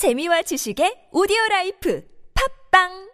재미와 지식의 오디오 라이프. 팝빵!